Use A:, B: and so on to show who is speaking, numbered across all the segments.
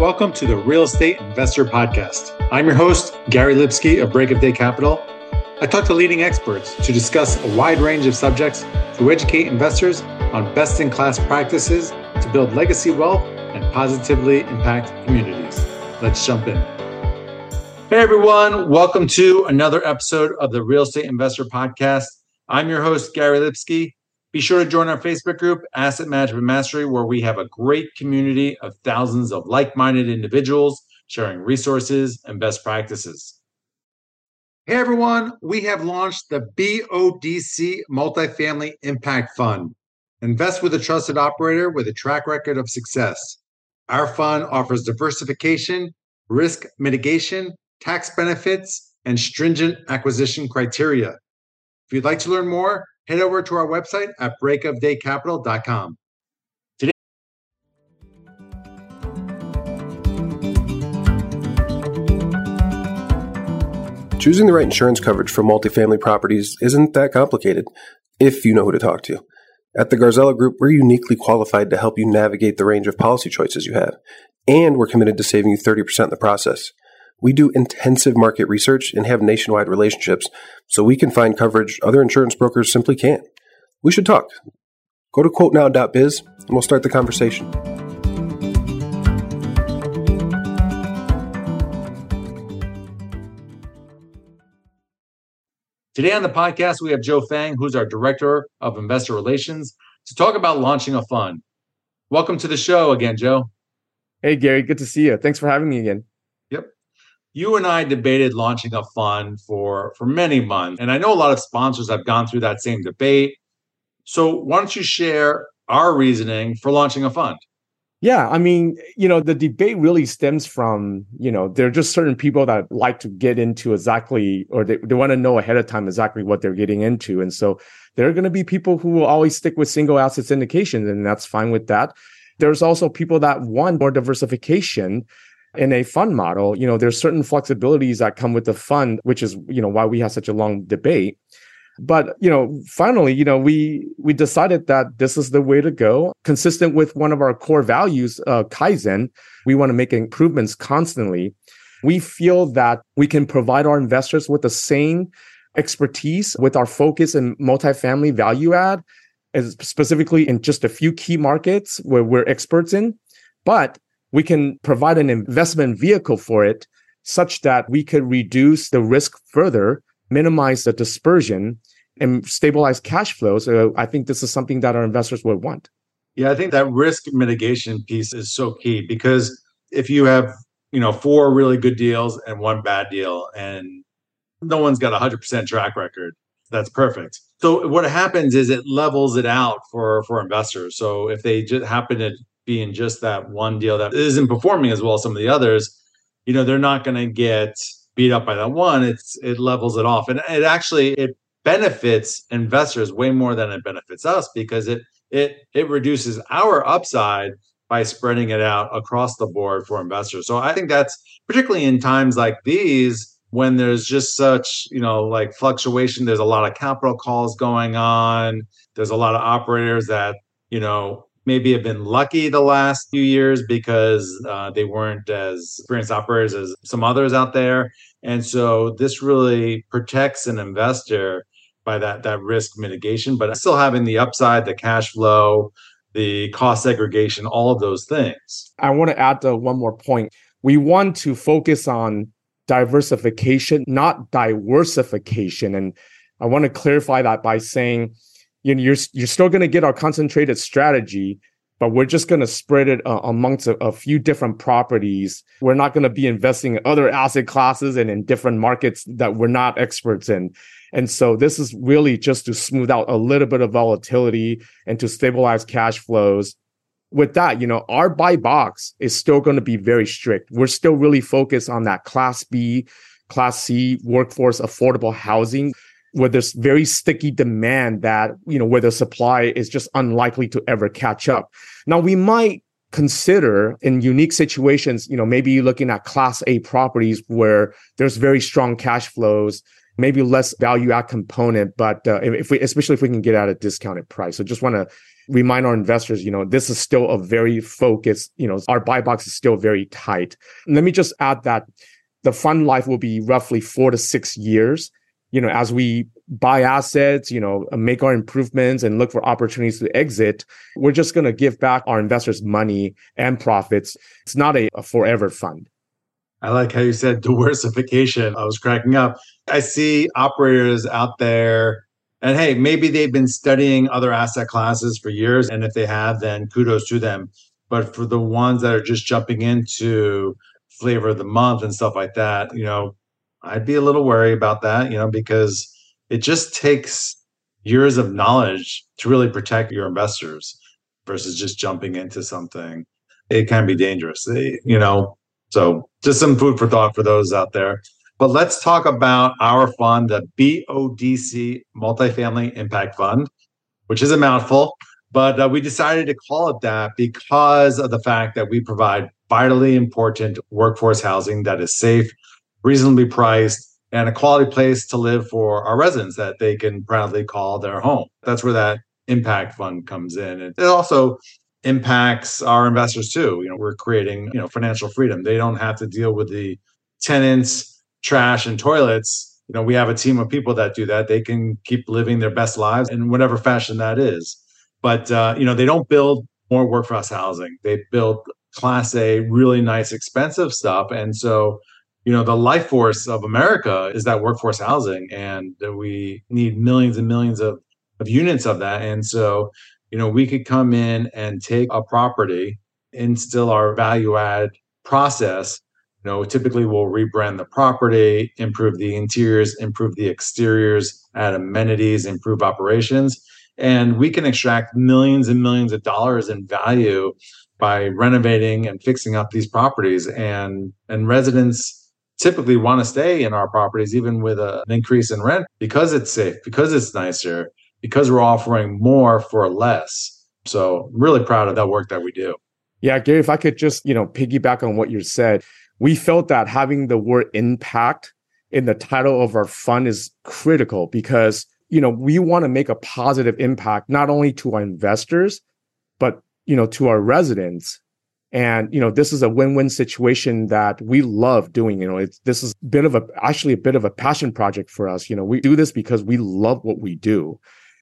A: Welcome to the Real Estate Investor Podcast. I'm your host, Gary Lipsky of Break of Day Capital. I talk to leading experts to discuss a wide range of subjects to educate investors on best in class practices to build legacy wealth and positively impact communities. Let's jump in. Hey everyone, welcome to another episode of the Real Estate Investor Podcast. I'm your host, Gary Lipsky. Be sure to join our Facebook group, Asset Management Mastery, where we have a great community of thousands of like minded individuals sharing resources and best practices. Hey everyone, we have launched the BODC Multifamily Impact Fund. Invest with a trusted operator with a track record of success. Our fund offers diversification, risk mitigation, tax benefits, and stringent acquisition criteria. If you'd like to learn more, head over to our website at breakofdaycapital.com.
B: Choosing the right insurance coverage for multifamily properties isn't that complicated if you know who to talk to. At the Garzella Group, we're uniquely qualified to help you navigate the range of policy choices you have, and we're committed to saving you 30% in the process. We do intensive market research and have nationwide relationships, so we can find coverage other insurance brokers simply can't. We should talk. Go to quotenow.biz and we'll start the conversation.
A: Today on the podcast, we have Joe Fang, who's our Director of Investor Relations, to talk about launching a fund. Welcome to the show again, Joe.
C: Hey, Gary, good to see you. Thanks for having me again.
A: You and I debated launching a fund for, for many months, and I know a lot of sponsors have gone through that same debate. So, why don't you share our reasoning for launching a fund?
C: Yeah, I mean, you know, the debate really stems from, you know, there are just certain people that like to get into exactly, or they, they want to know ahead of time exactly what they're getting into. And so there are going to be people who will always stick with single asset syndications, and that's fine with that. There's also people that want more diversification in a fund model. You know, there's certain flexibilities that come with the fund, which is, you know, why we have such a long debate. But you know finally you know we we decided that this is the way to go. Consistent with one of our core values uh, kaizen we want to make improvements constantly. We feel that we can provide our investors with the same expertise with our focus in multifamily value add specifically in just a few key markets where we're experts in. But we can provide an investment vehicle for it such that we could reduce the risk further minimize the dispersion and stabilize cash flow. So I think this is something that our investors would want.
A: Yeah, I think that risk mitigation piece is so key because if you have, you know, four really good deals and one bad deal and no one's got a 100% track record, that's perfect. So what happens is it levels it out for for investors. So if they just happen to in just that one deal that isn't performing as well as some of the others, you know, they're not going to get beat up by that one. It's it levels it off, and it actually it benefits investors way more than it benefits us because it it it reduces our upside by spreading it out across the board for investors. So I think that's particularly in times like these when there's just such, you know, like fluctuation, there's a lot of capital calls going on, there's a lot of operators that, you know, maybe have been lucky the last few years because uh, they weren't as experienced operators as some others out there. And so this really protects an investor by that that risk mitigation, but still having the upside, the cash flow, the cost segregation, all of those things.
C: I want to add uh, one more point. We want to focus on diversification, not diworsification. And I want to clarify that by saying, you know, you're you're still going to get our concentrated strategy, but we're just going to spread it uh, amongst a, a, few different properties. We're not going to be investing in other asset classes and in different markets that we're not experts in. And so this is really just to smooth out a little bit of volatility and to stabilize cash flows. With that, you know, our buy box is still going to be very strict. We're still really focused on that class B, class C workforce affordable housing where there's very sticky demand that, you know, where the supply is just unlikely to ever catch up. Now we might consider in unique situations, you know, maybe looking at class A properties where there's very strong cash flows, maybe less value add component, but uh, if we, especially if we can get at a discounted price. So just want to remind our investors, you know, this is still a very focused, you know, our buy box is still very tight. Let me just add that the fund life will be roughly four to six years. You know, as we buy assets, you know, make our improvements and look for opportunities to exit, we're just going to give back our investors money and profits. It's not a, a forever fund.
A: I like how you said diworsification. I was cracking up. I see operators out there, and hey, maybe they've been studying other asset classes for years. And if they have, then kudos to them. But for the ones that are just jumping into flavor of the month and stuff like that, you know, I'd be a little worried about that, you know, because it just takes years of knowledge to really protect your investors versus just jumping into something. It can be dangerous, you know. So, just some food for thought for those out there. But let's talk about our fund, the BODC Multifamily Impact Fund, which is a mouthful, but uh, we decided to call it that because of the fact that we provide vitally important workforce housing that is safe, reasonably priced, and a quality place to live for our residents that they can proudly call their home. That's where that impact fund comes in. And it also impacts our investors too. You know, we're creating, you know, financial freedom. They don't have to deal with the tenants, trash, and toilets. You know, we have a team of people that do that. They can keep living their best lives in whatever fashion that is. But uh, you know, they don't build more workforce housing. They build class A, really nice, expensive stuff. And so you know the life force of america is that workforce housing and we need millions and millions of, of units of that. And so you know we could come in and take a property instill our value add process. You know typically we'll rebrand the property improve the interiors improve the exteriors add amenities improve operations. And we can extract millions and millions of dollars in value by renovating and fixing up these properties. And and residents typically want to stay in our properties, even with a, an increase in rent, because it's safe, because it's nicer, because we're offering more for less. So, I'm really proud of that work that we do.
C: Yeah, Gary, if I could just, you know, piggyback on what you said, we felt that having the word impact in the title of our fund is critical because, you know, we want to make a positive impact not only to our investors, but, you know, to our residents and you know this is a win-win situation that we love doing you know it's this is a bit of a actually a bit of a passion project for us you know we do this because we love what we do.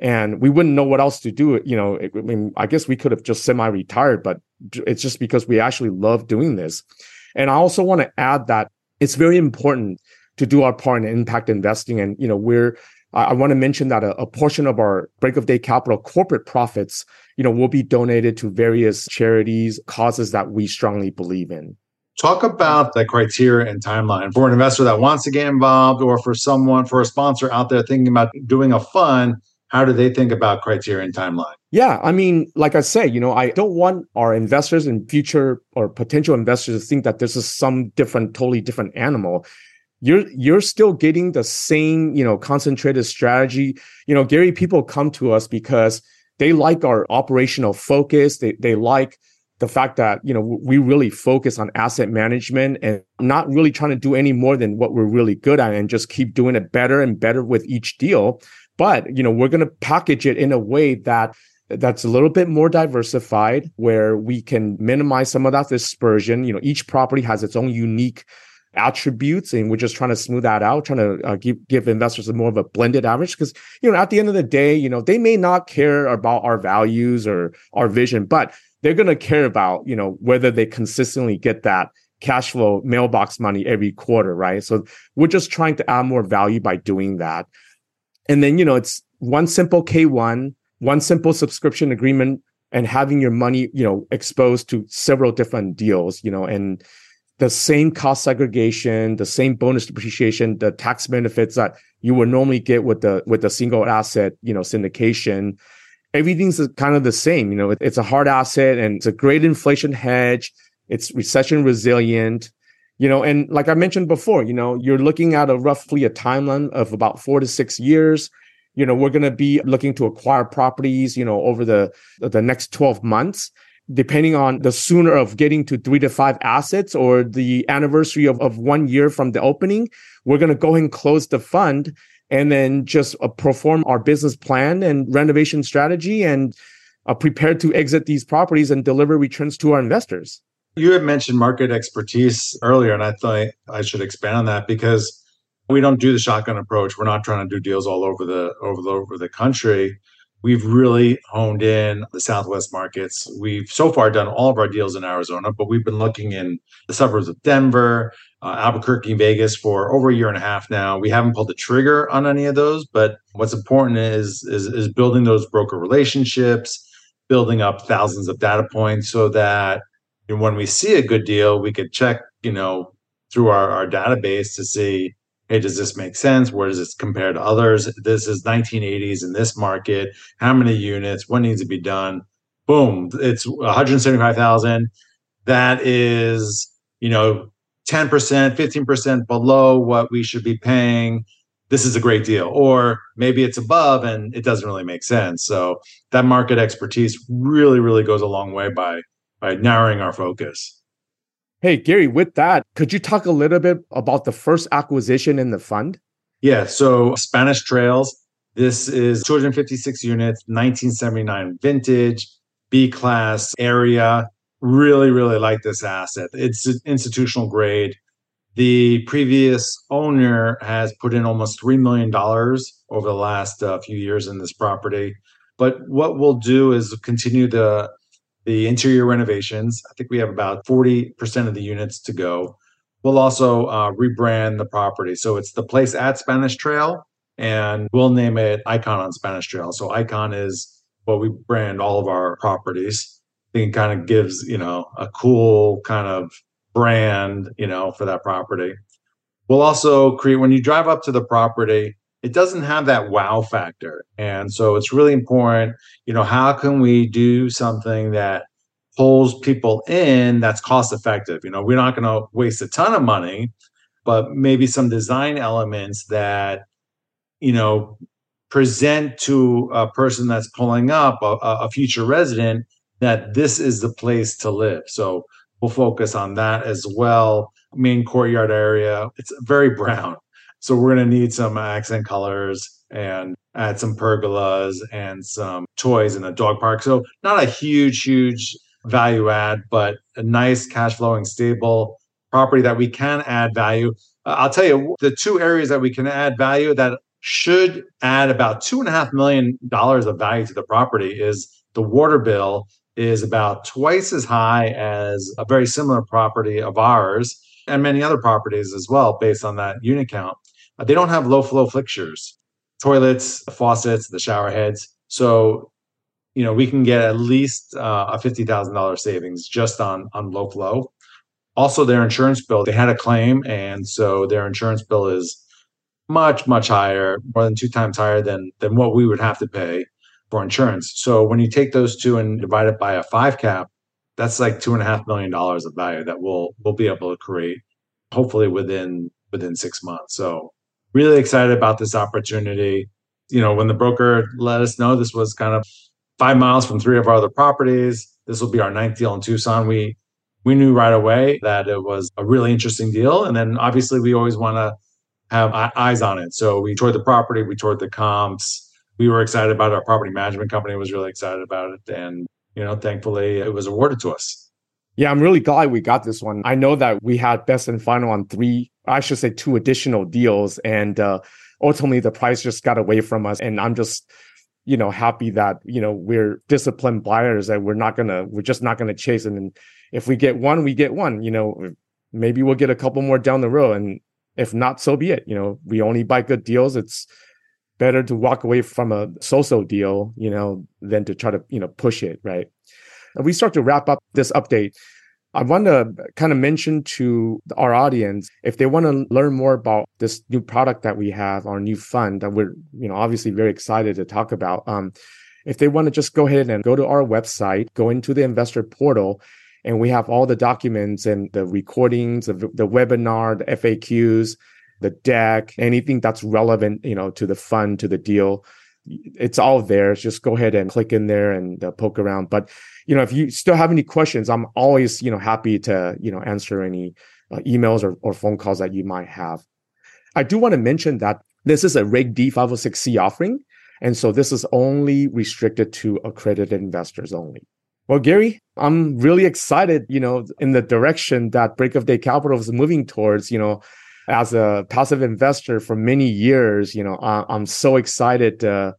C: And we wouldn't know what else to do you know i mean i guess we could have just semi-retired but it's just because we actually love doing this. And i also want to add that it's very important to do our part in impact investing. And you know we're I, want to mention that a, a, portion of our break of day capital corporate profits, you know, will be donated to various charities, causes that we strongly believe in.
A: Talk about the criteria and timeline for an investor that wants to get involved or for someone, for a sponsor out there thinking about doing a fund. How do they think about criteria and timeline?
C: Yeah, I mean, like I say, you know, I don't want our investors and future or potential investors to think that this is some different, totally different animal you're you're still getting the same you know concentrated strategy. You know gary people come to us because they like our operational focus. They, they like the fact that you know we really focus on asset management. And not really trying to do any more than what we're really good at and just keep doing it better and better with each deal. But you know we're going to package it in a way that that's a little bit more diversified where we can minimize some of that dispersion. You know each property has its own unique attributes and we're just trying to smooth that out trying to uh, give give investors a more of a blended average. Because you know at the end of the day you know they may not care about our values or our vision but they're going to care about you know whether they consistently get that cash flow mailbox money every quarter right? So we're just trying to add more value by doing that. And then you know it's one simple k1 one simple subscription agreement and having your money you know exposed to several different deals you know and the same cost segregation, the same bonus depreciation, the tax benefits that you would normally get with the with the single asset, you know, syndication. Everything's kind of the same. You know, it, it's a hard asset and it's a great inflation hedge. It's recession resilient. You know, and like I mentioned before, you know, you're looking at a roughly a timeline of about four to six years. You know, we're going to be looking to acquire properties, you know, over the the next 12 months depending on the sooner of getting to three to five assets or the anniversary of, of one year from the opening, we're going to go and close the fund and then just uh, perform our business plan and renovation strategy and uh, prepared to exit these properties and deliver returns to our investors.
A: You had mentioned market expertise earlier, and I thought I should expand on that because we don't do the shotgun approach. We're not trying to do deals all over the over the over the country. We've really honed in the Southwest markets. We've so far done all of our deals in Arizona, but we've been looking in the suburbs of Denver, uh, Albuquerque, Vegas for over a year and a half now. We haven't pulled the trigger on any of those, but what's important is is, is building those broker relationships, building up thousands of data points so that when we see a good deal, we could check, you know, through our, our database to see, hey, does this make sense? Where does this compare to others? This is 1980s in this market. How many units? What needs to be done? Boom, it's 175,000. That is, you know, 10%, 15% below what we should be paying. This is a great deal. Or maybe it's above and it doesn't really make sense. So that market expertise really, really goes a long way by by narrowing our focus.
C: Hey, Gary, with that, could you talk a little bit about the first acquisition in the fund?
A: Yeah, so Spanish Trails. This is 256 units, 1979 vintage, B class area. Really, really like this asset. It's institutional grade. The previous owner has put in almost $3 million over the last uh, few years in this property. But what we'll do is continue the the interior renovations. I think we have about 40% of the units to go. We'll also uh, rebrand the property. So it's the place at Spanish Trail, and we'll name it Icon on Spanish Trail. So Icon is what we brand all of our properties. I think it kind of gives, you know, a cool kind of brand, you know, for that property. We'll also create, when you drive up to the property, it doesn't have that wow factor. And so it's really important, you know, how can we do something that pulls people in that's cost effective? You know, we're not going to waste a ton of money, but maybe some design elements that, you know, present to a person that's pulling up a, a future resident that this is the place to live. So we'll focus on that as well. Main courtyard area, it's very brown. So we're going to need some accent colors and add some pergolas and some toys in the dog park. So not a huge, huge value add, but a nice cash flowing, stable property that we can add value. Uh, I'll tell you the two areas that we can add value that should add about two and a half million dollars of value to the property is the water bill is about twice as high as a very similar property of ours and many other properties as well based on that unit count they don't have low flow fixtures, toilets, faucets, the shower heads. So, you know, we can get at least uh, a fifty thousand dollars savings just on on low flow. Also, their insurance bill, they had a claim, and so their insurance bill is much much higher, more than two times higher than than what we would have to pay for insurance. So when you take those two and divide it by a five cap, that's like two and a half million dollars of value that we'll we'll be able to create, hopefully within within six months. So really excited about this opportunity. You know, when the broker let us know this was kind of five miles from three of our other properties, this will be our ninth deal in Tucson. We we knew right away that it was a really interesting deal, and then obviously we always want to have eyes on it. So we toured the property, we toured the comps. We were excited about it. Our property management company was really excited about it, and you know, thankfully, it was awarded to us.
C: Yeah, I'm really glad we got this one. I know that we had best and final on three, I should say two additional deals, and uh, ultimately the price just got away from us. And I'm just, you know, happy that you know we're disciplined buyers that we're not gonna, we're just not gonna chase. And if we get one, we get one. You know, maybe we'll get a couple more down the road, and if not, so be it. You know, we only buy good deals. It's better to walk away from a so-so deal, you know, than to try to you know push it, right? And we start to wrap up this update, I want to kind of mention to our audience if they want to learn more about this new product that we have, our new fund that we're, you know, obviously very excited to talk about. Um, if they want to just go ahead and go to our website, go into the investor portal, and we have all the documents and the recordings of the webinar, the FAQs, the deck, anything that's relevant, you know, to the fund, to the deal it's all there. Just go ahead and click in there and uh, poke around. But you know, if you still have any questions, I'm always you know happy to you know answer any uh, emails or, or phone calls that you might have. I do want to mention that this is a Reg D 506C offering. And so this is only restricted to accredited investors only. Well, Gary, I'm really excited, you know, in the direction that Break of Day Capital is moving towards, you know, as a passive investor for many years, you know, I'm so excited uh,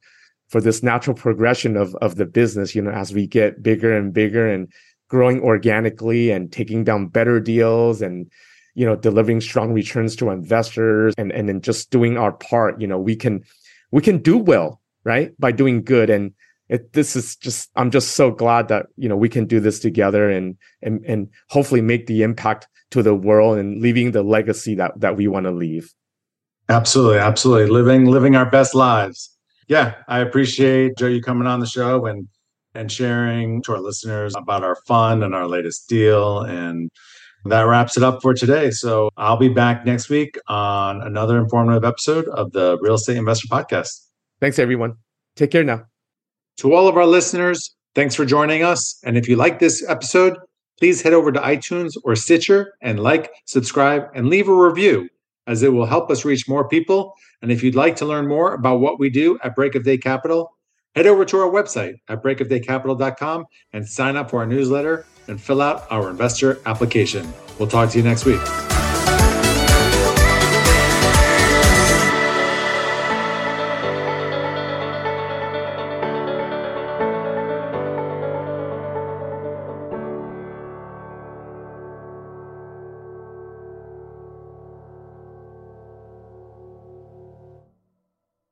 C: for this natural progression of, of the business, you know, as we get bigger and bigger and growing organically and taking down better deals and, you know, delivering strong returns to investors and, and then just doing our part, you know, we can, we can do well, right? By doing good. And, it, this is just i'm just so glad that you know we can do this together and and and hopefully make the impact to the world and leaving the legacy that that we want to leave
A: absolutely absolutely living living our best lives yeah i appreciate joe you coming on the show and and sharing to our listeners about our fund and our latest deal and that wraps it up for today. So I'll be back next week on another informative episode of the Real Estate Investor Podcast.
C: Thanks, everyone. Take care now.
A: To all of our listeners, thanks for joining us. And if you like this episode, please head over to iTunes or Stitcher and like, subscribe, and leave a review, as it will help us reach more people. And if you'd like to learn more about what we do at Break of Day Capital, head over to our website at breakofdaycapital.com and sign up for our newsletter and fill out our investor application. We'll talk to you next week.